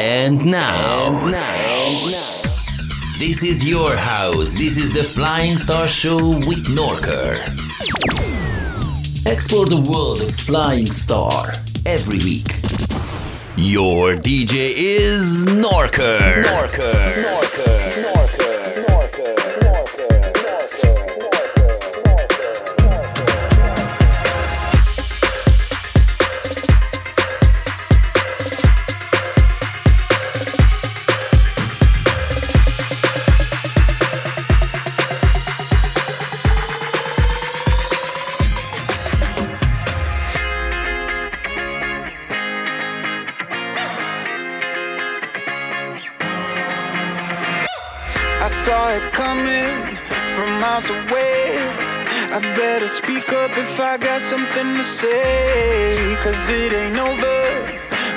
And now, and now, this is your house. This is the Flying Star Show with Norker. Explore the world of Flying Star every week. Your DJ is Norker. Norker. Norker. Norker. I got something to say. Cause it ain't over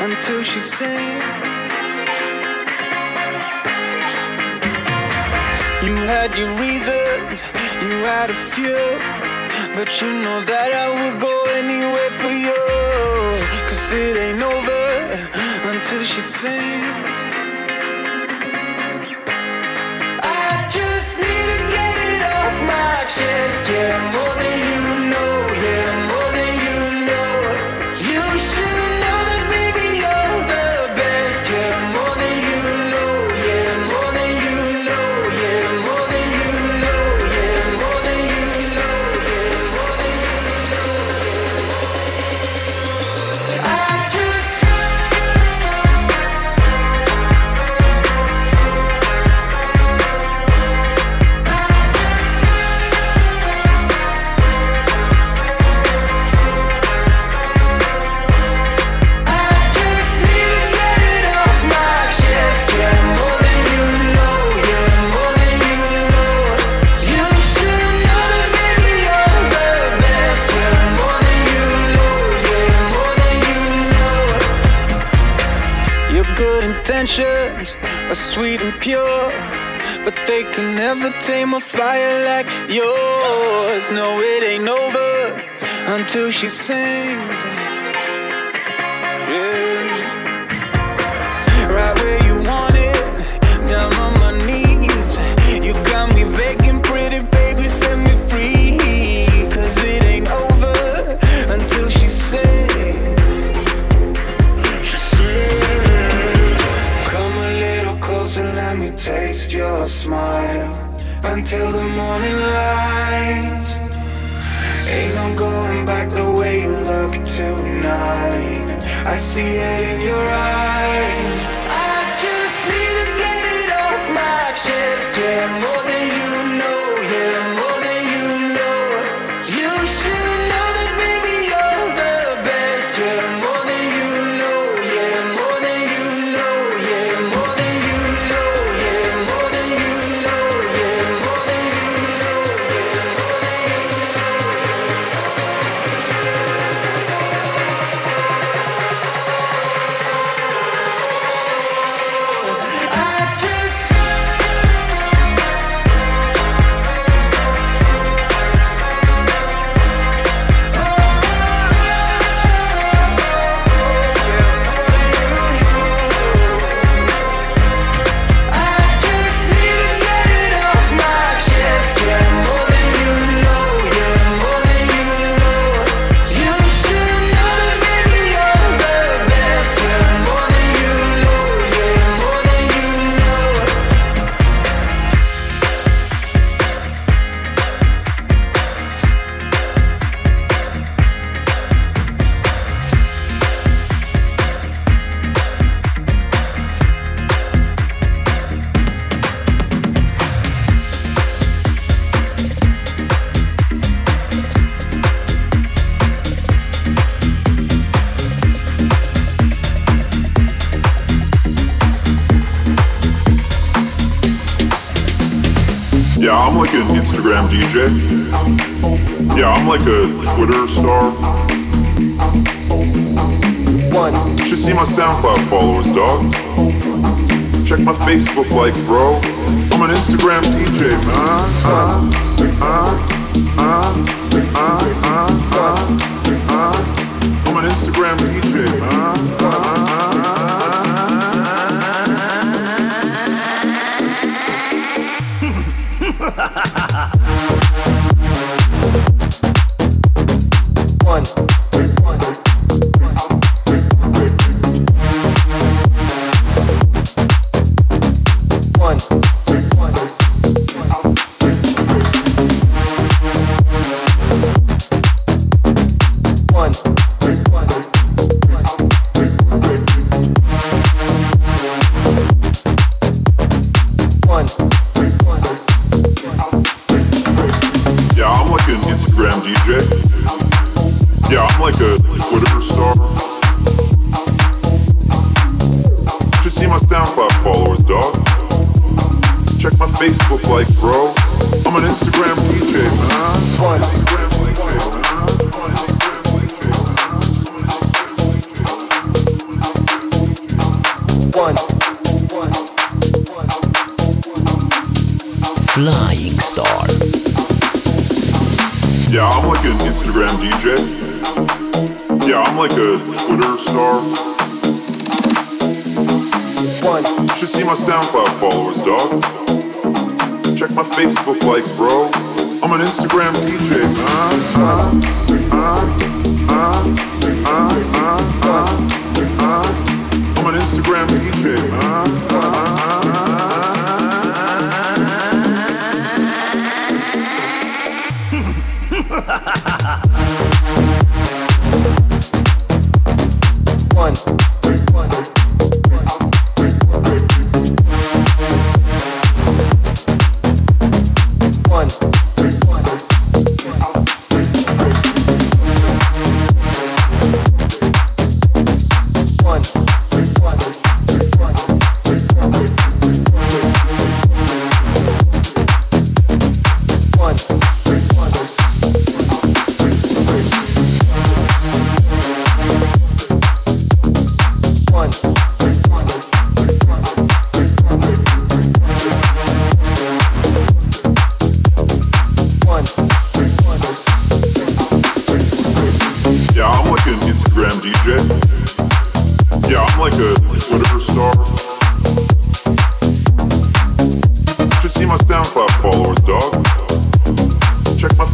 until she sings. You had your reasons, you had a few. But you know that I would go anywhere for you. Cause it ain't over until she sings. I just need to get it off my chest, yeah. More intentions sweet and pure, but they can never tame a fire like yours. No, it ain't over until she sings. Until the morning light. Ain't no going back the way you look tonight. I see it in your eyes. I just need to get it off my chest, yeah, more than Instagram DJ. Yeah, I'm like a Twitter star. Should see my SoundCloud followers, dog. Check my Facebook like, bro. I'm an Instagram DJ, man. One. Flying Star. Yeah, I'm like an Instagram DJ. Yeah, I'm like a Twitter star. One. You should see my SoundCloud followers, dog. Check my Facebook likes, bro. I'm an Instagram DJ, man. I'm an Instagram DJ, man. ha ha ha ha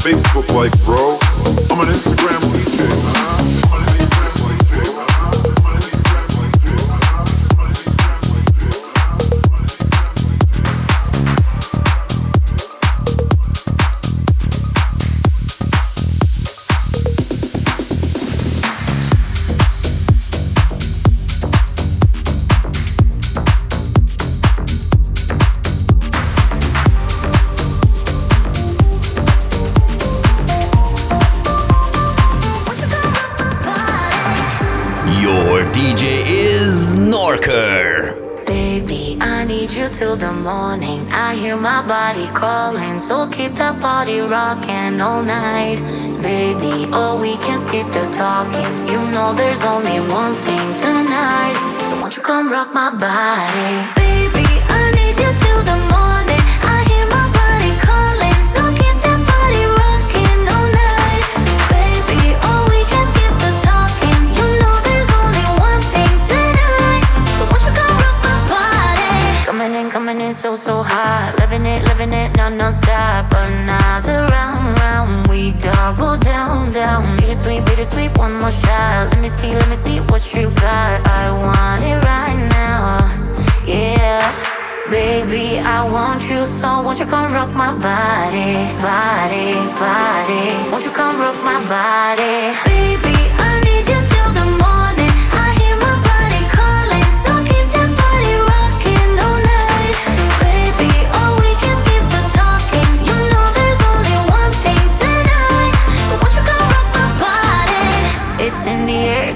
Facebook like, bro. I'm an Instagram DJ. Talking. You know there's only one thing tonight. So won't you come rock my body? Bittersweet, bittersweet, one more shot. Let me see, let me see what you got. I want it right now. Yeah. Baby, I want you so won't you come rock my body, body, body? Won't you come rock my body? Baby, I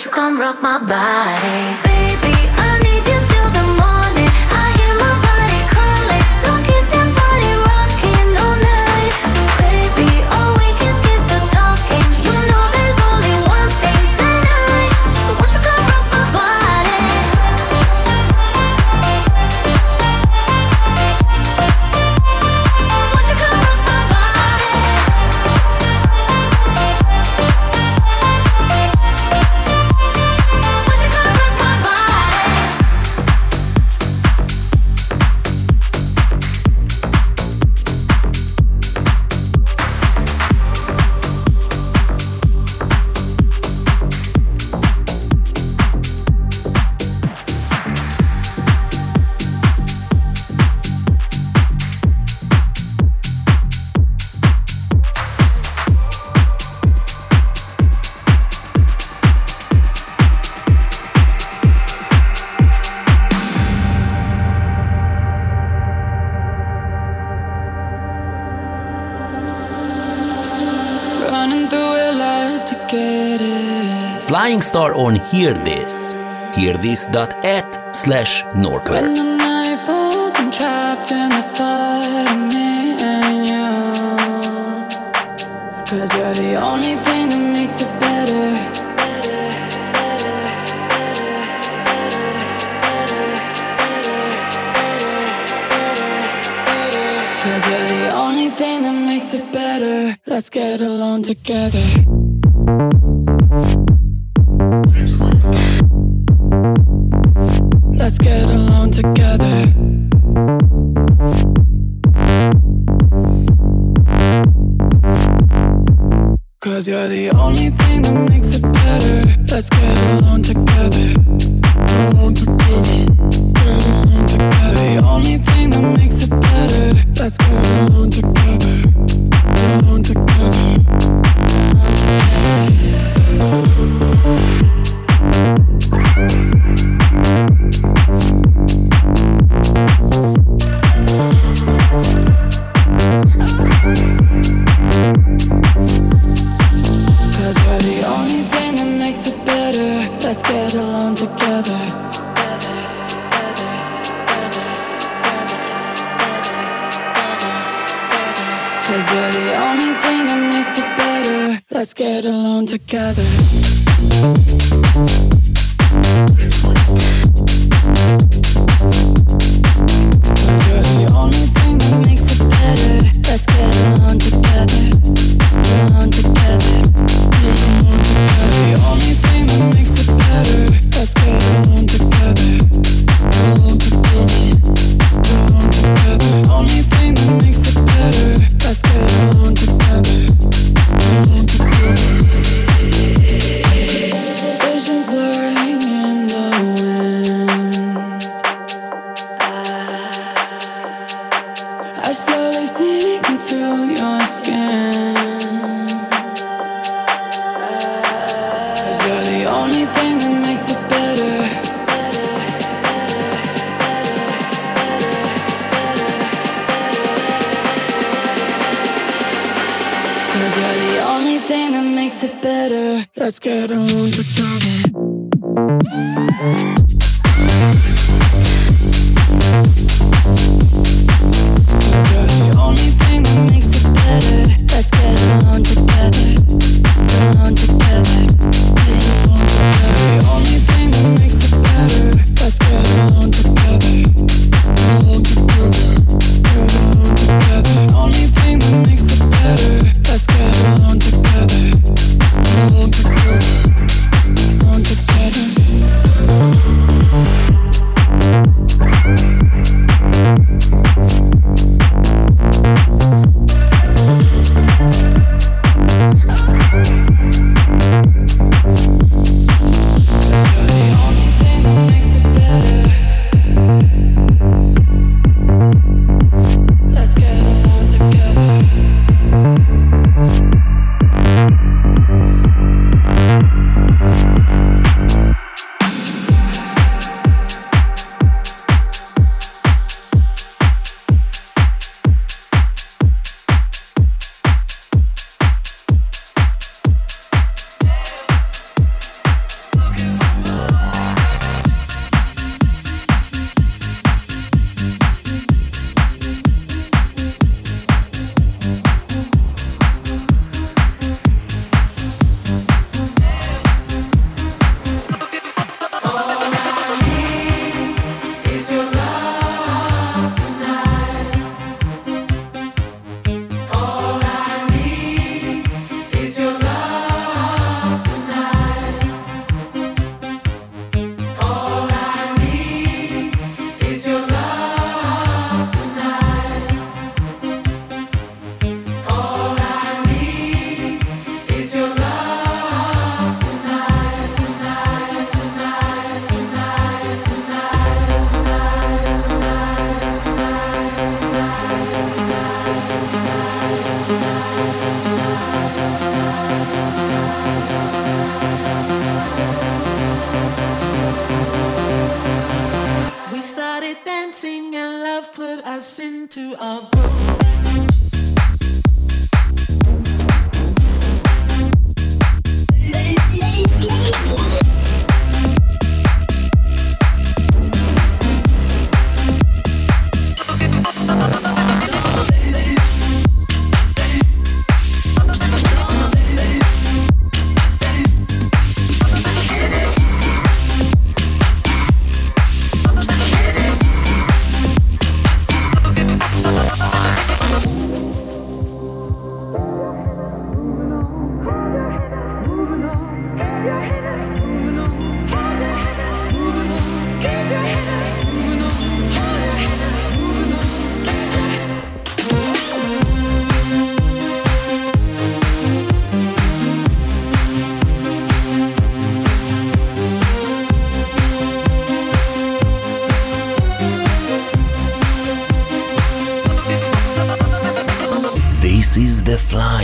Won't you come rock my body? Baby, Start on Hear This. Hearthis.at slash Northwest. Let's get alone together.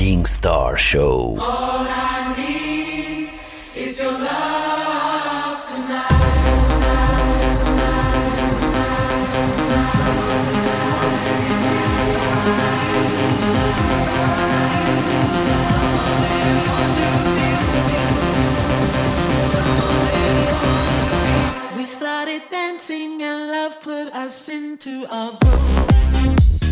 Star Show. We started dancing and love put us into a groove.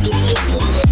Música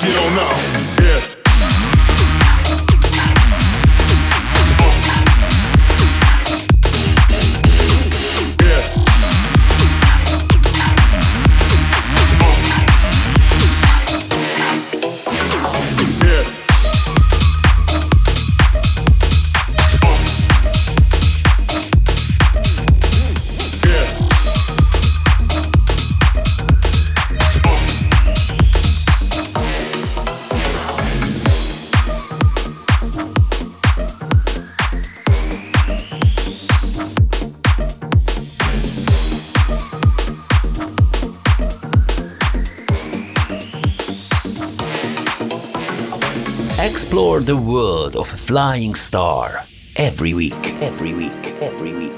you don't know. of a flying star every week, every week, every week.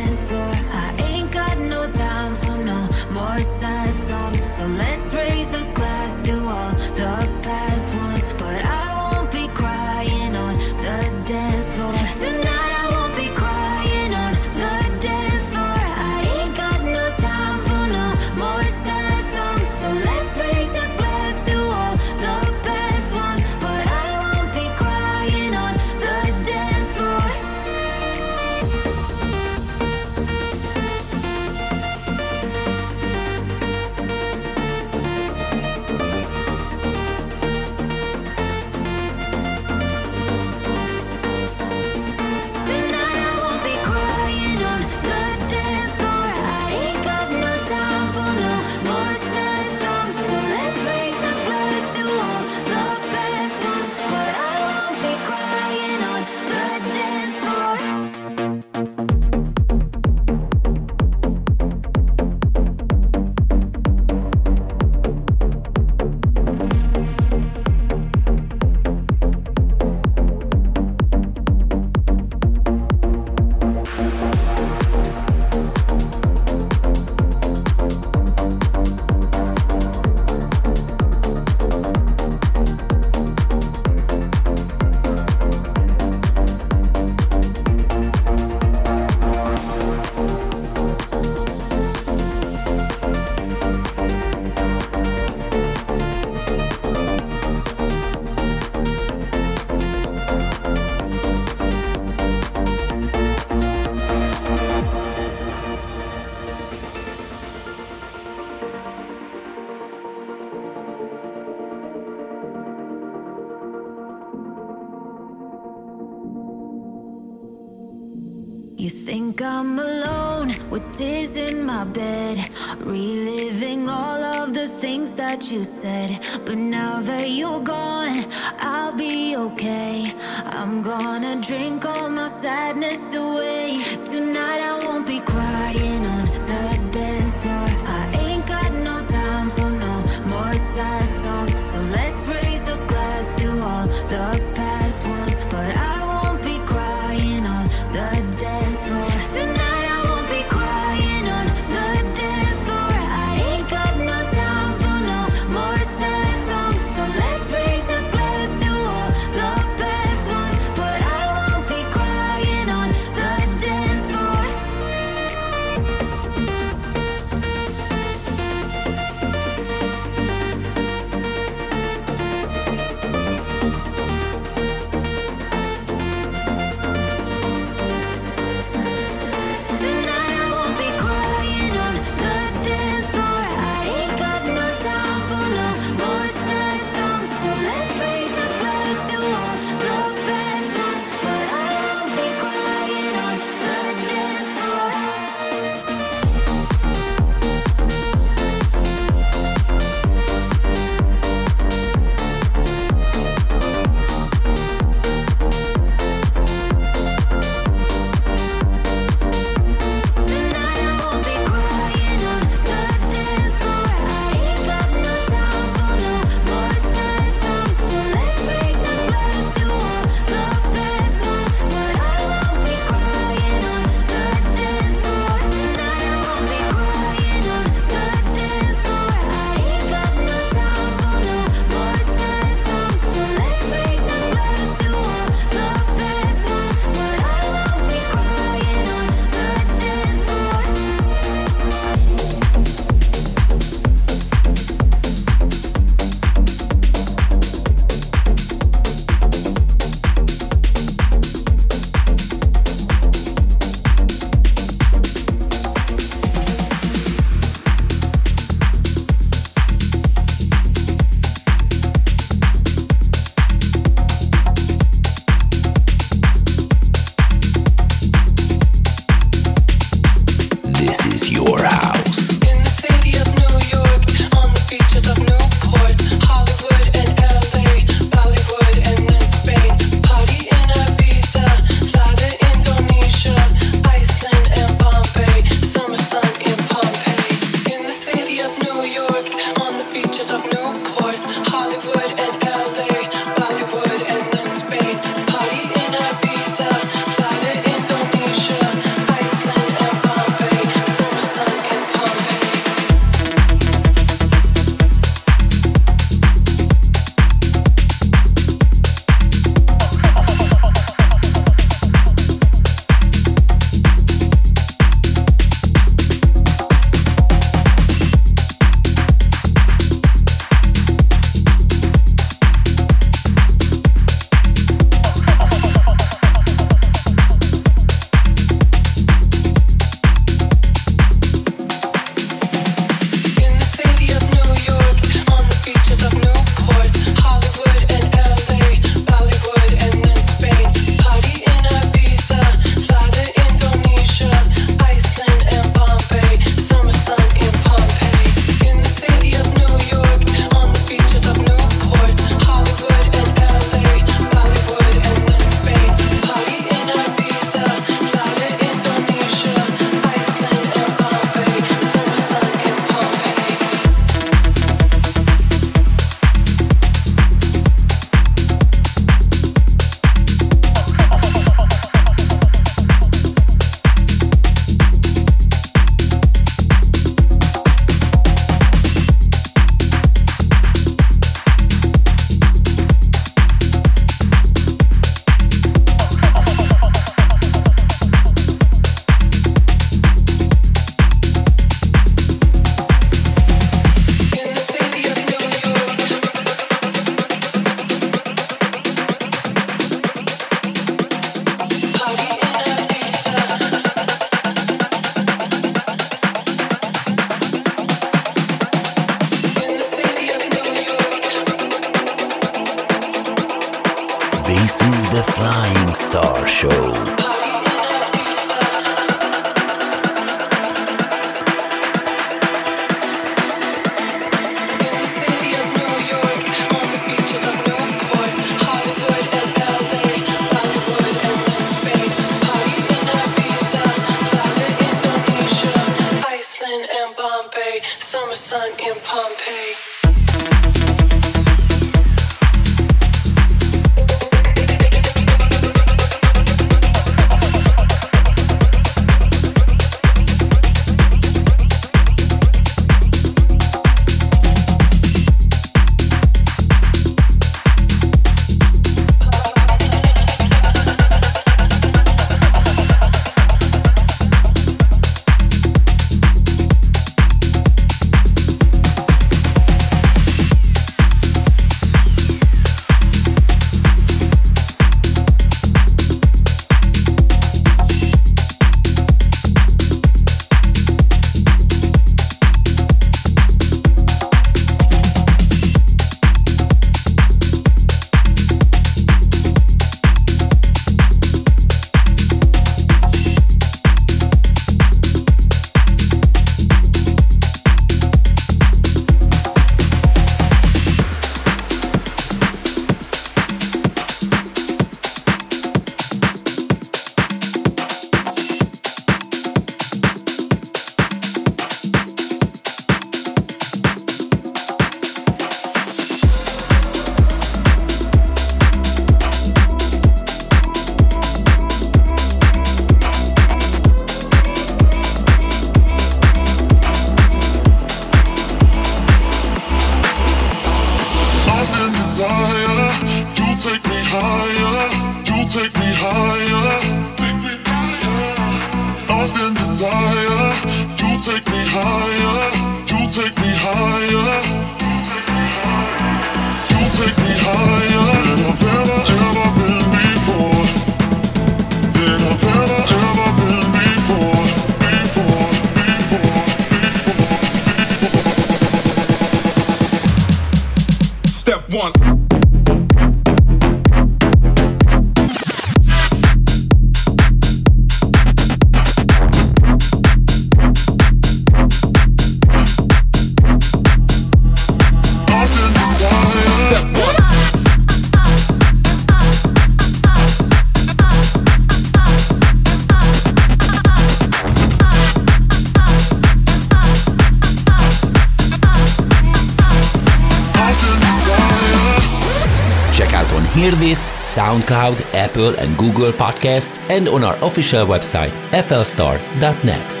SoundCloud, Apple, and Google Podcasts, and on our official website, flstar.net.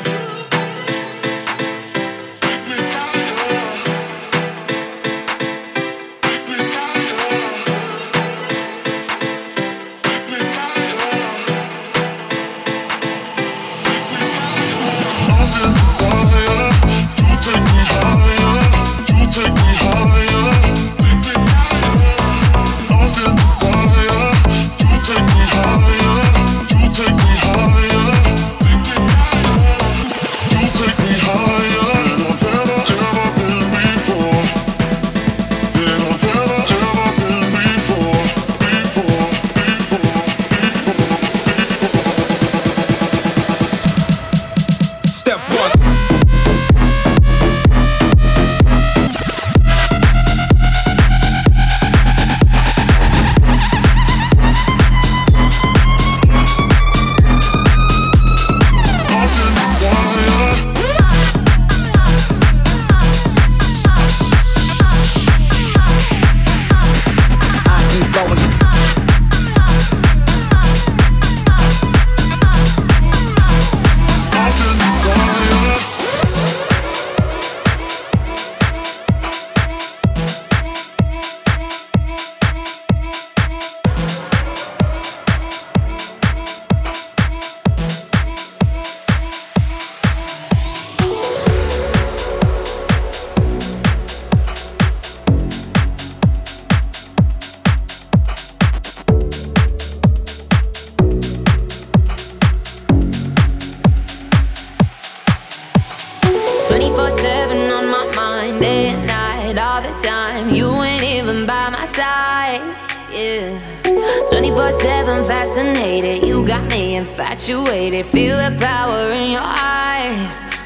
infatuated, feel the power in your eyes.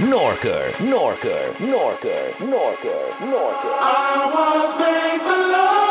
Norker, Norker, Norker, Norker, Norker. I was made for love.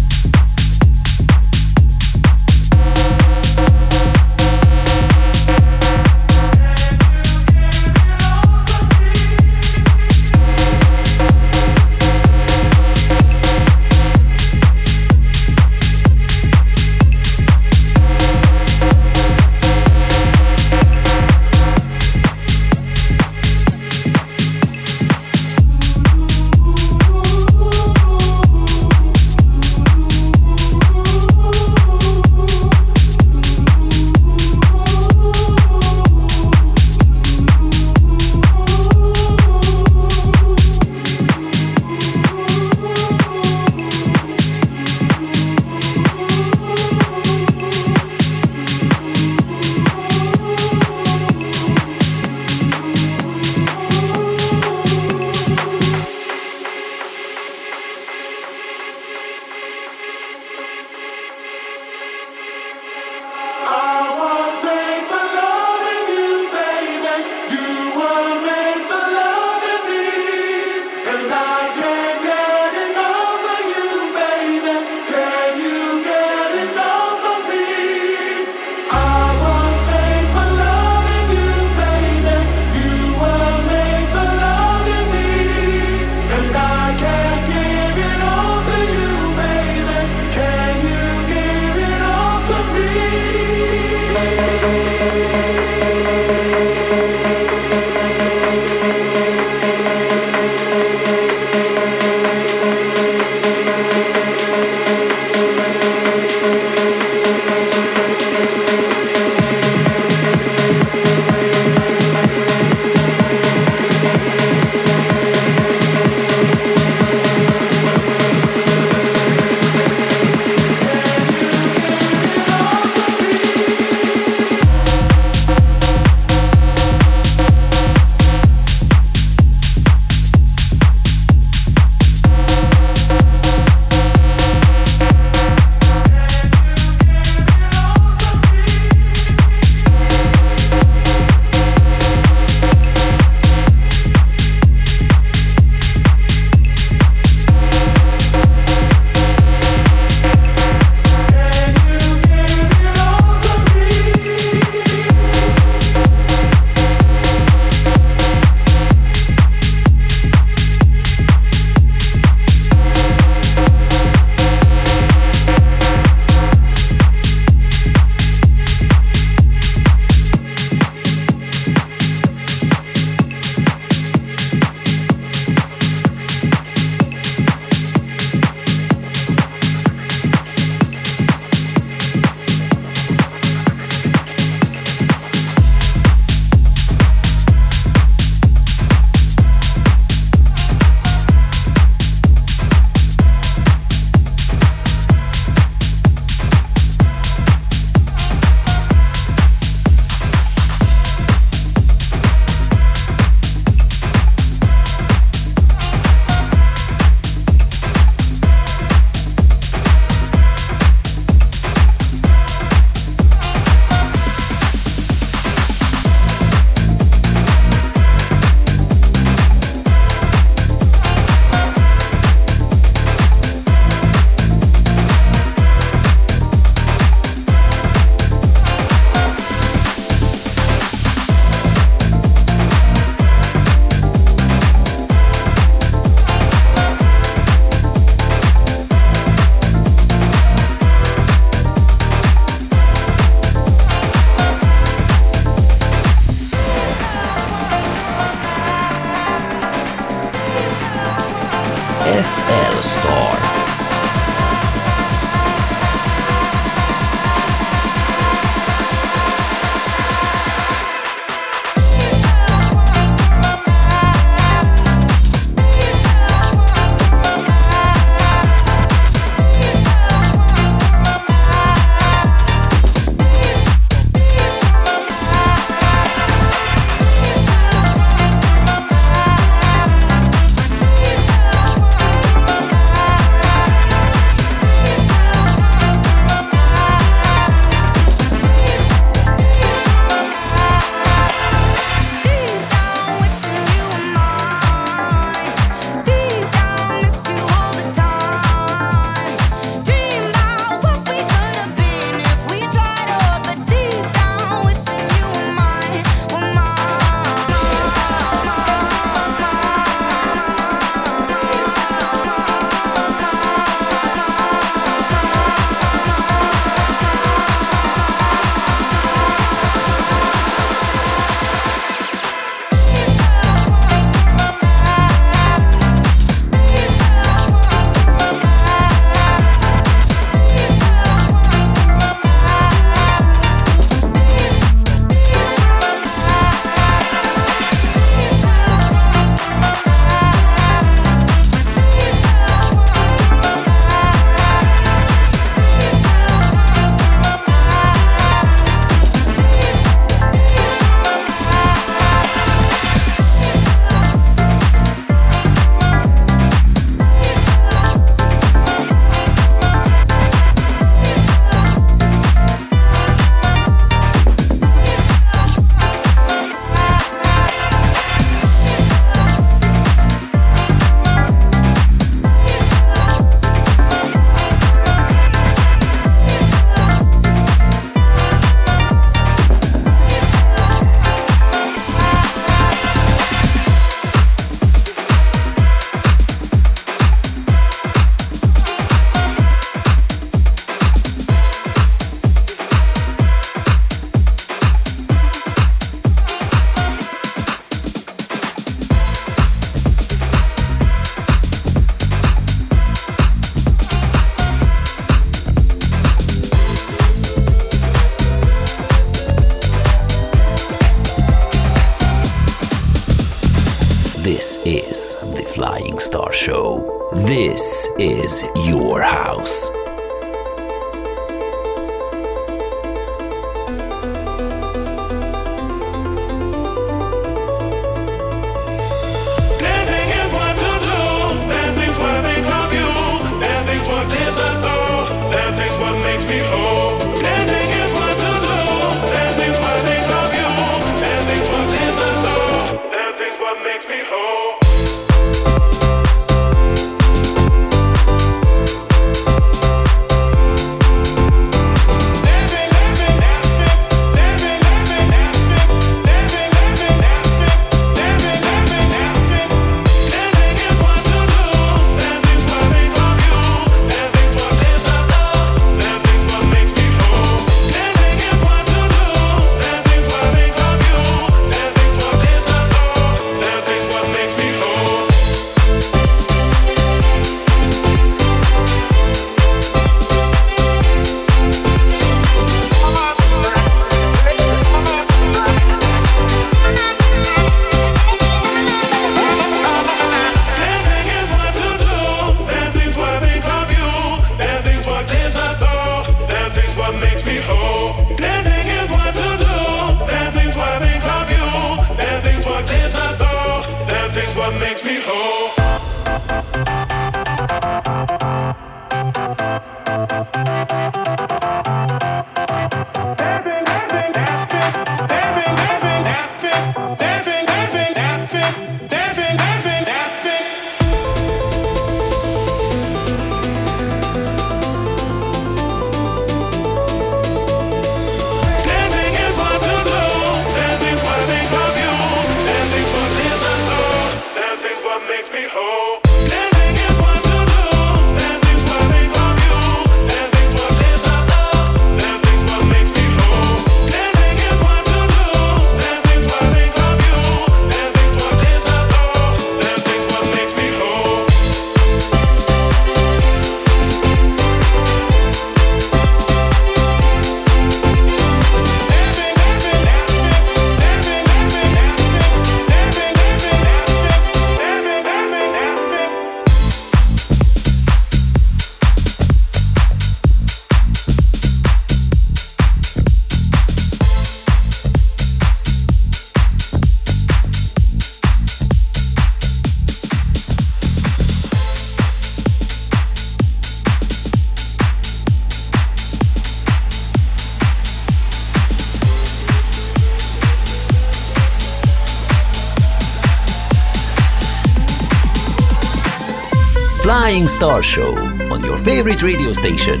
Flying Star Show on your favorite radio station.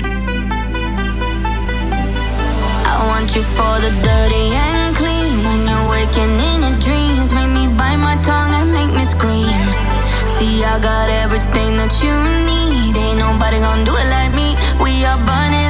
I want you for the dirty and clean. When you're waking in your dreams, make me bite my tongue and make me scream. See, I got everything that you need. Ain't nobody gonna do it like me. We are burning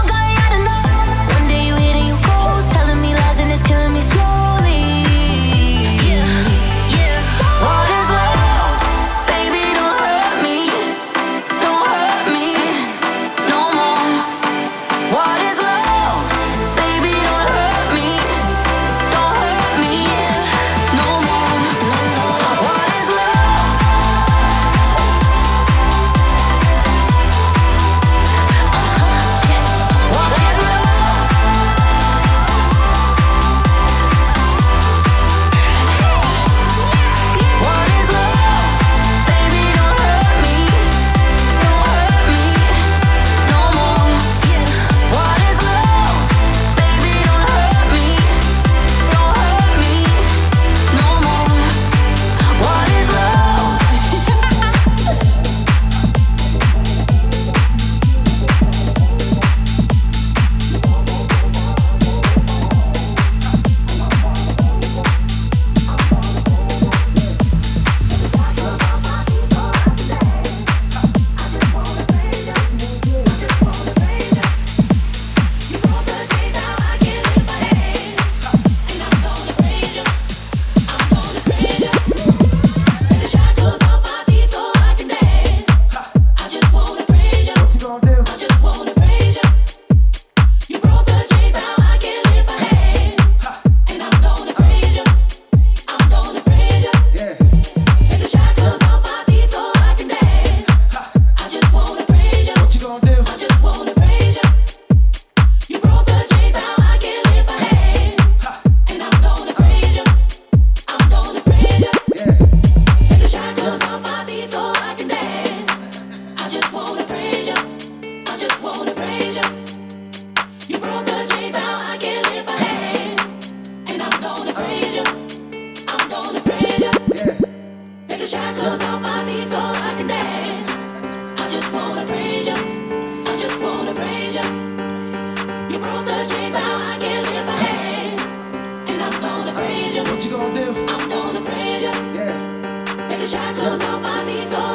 shackles off my knees.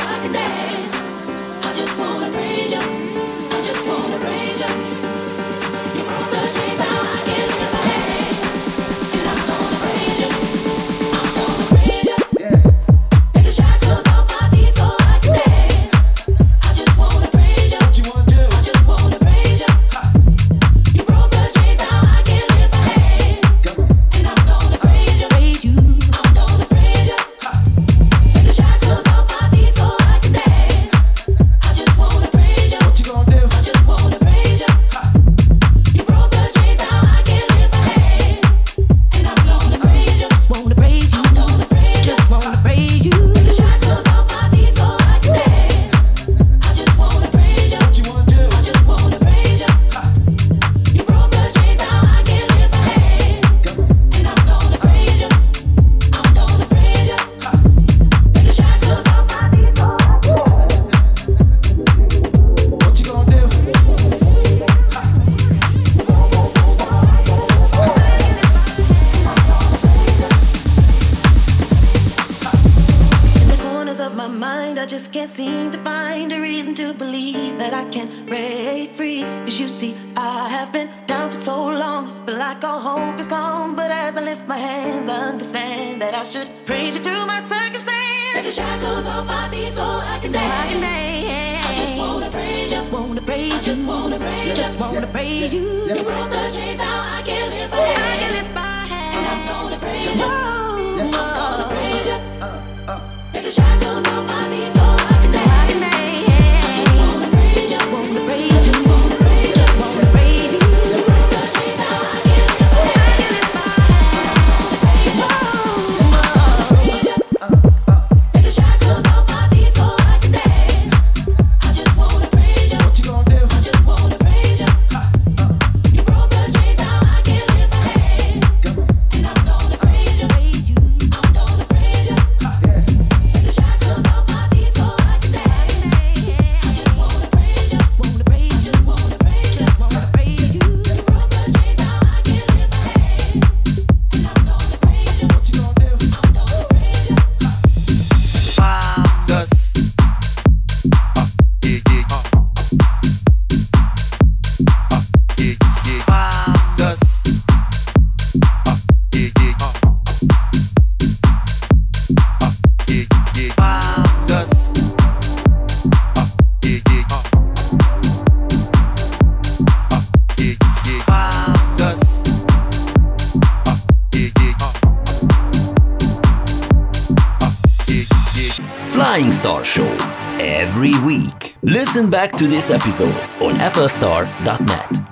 back to this episode on flstar.net.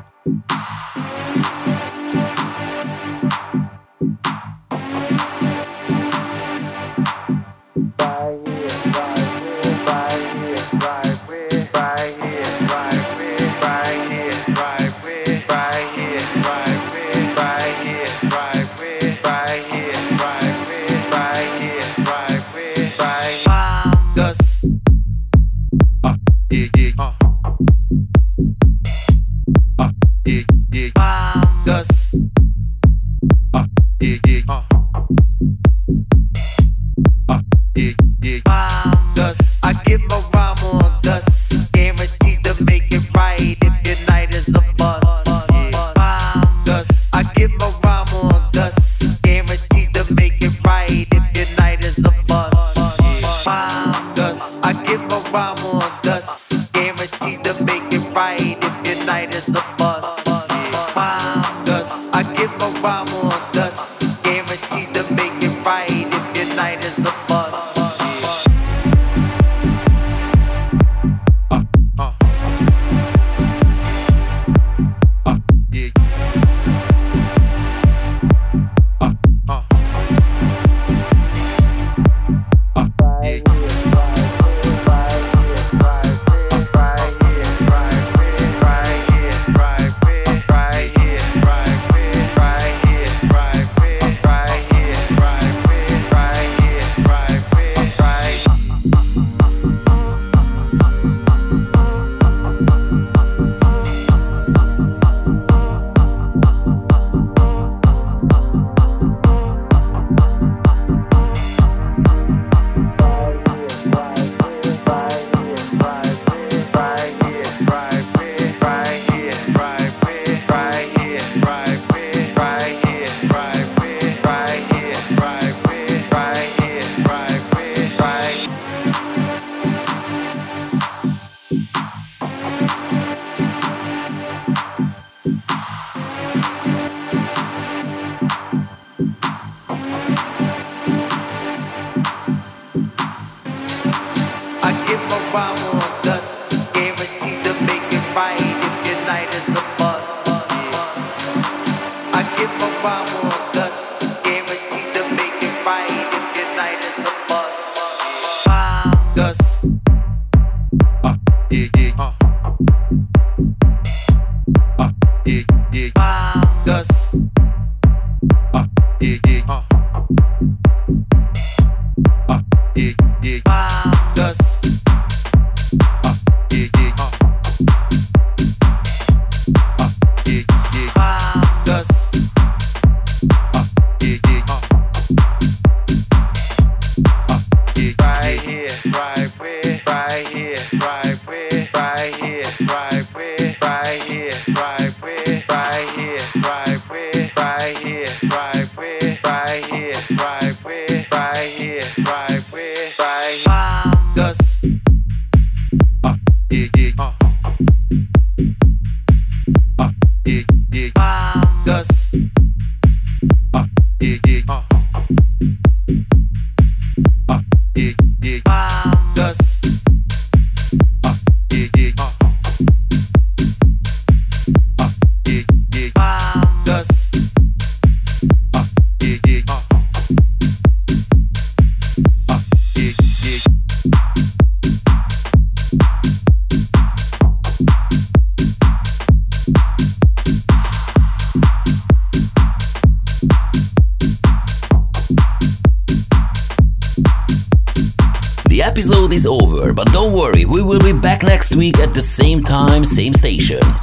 I give my rhyme on vamos.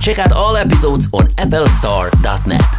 Check out all episodes on flstar.net. .net.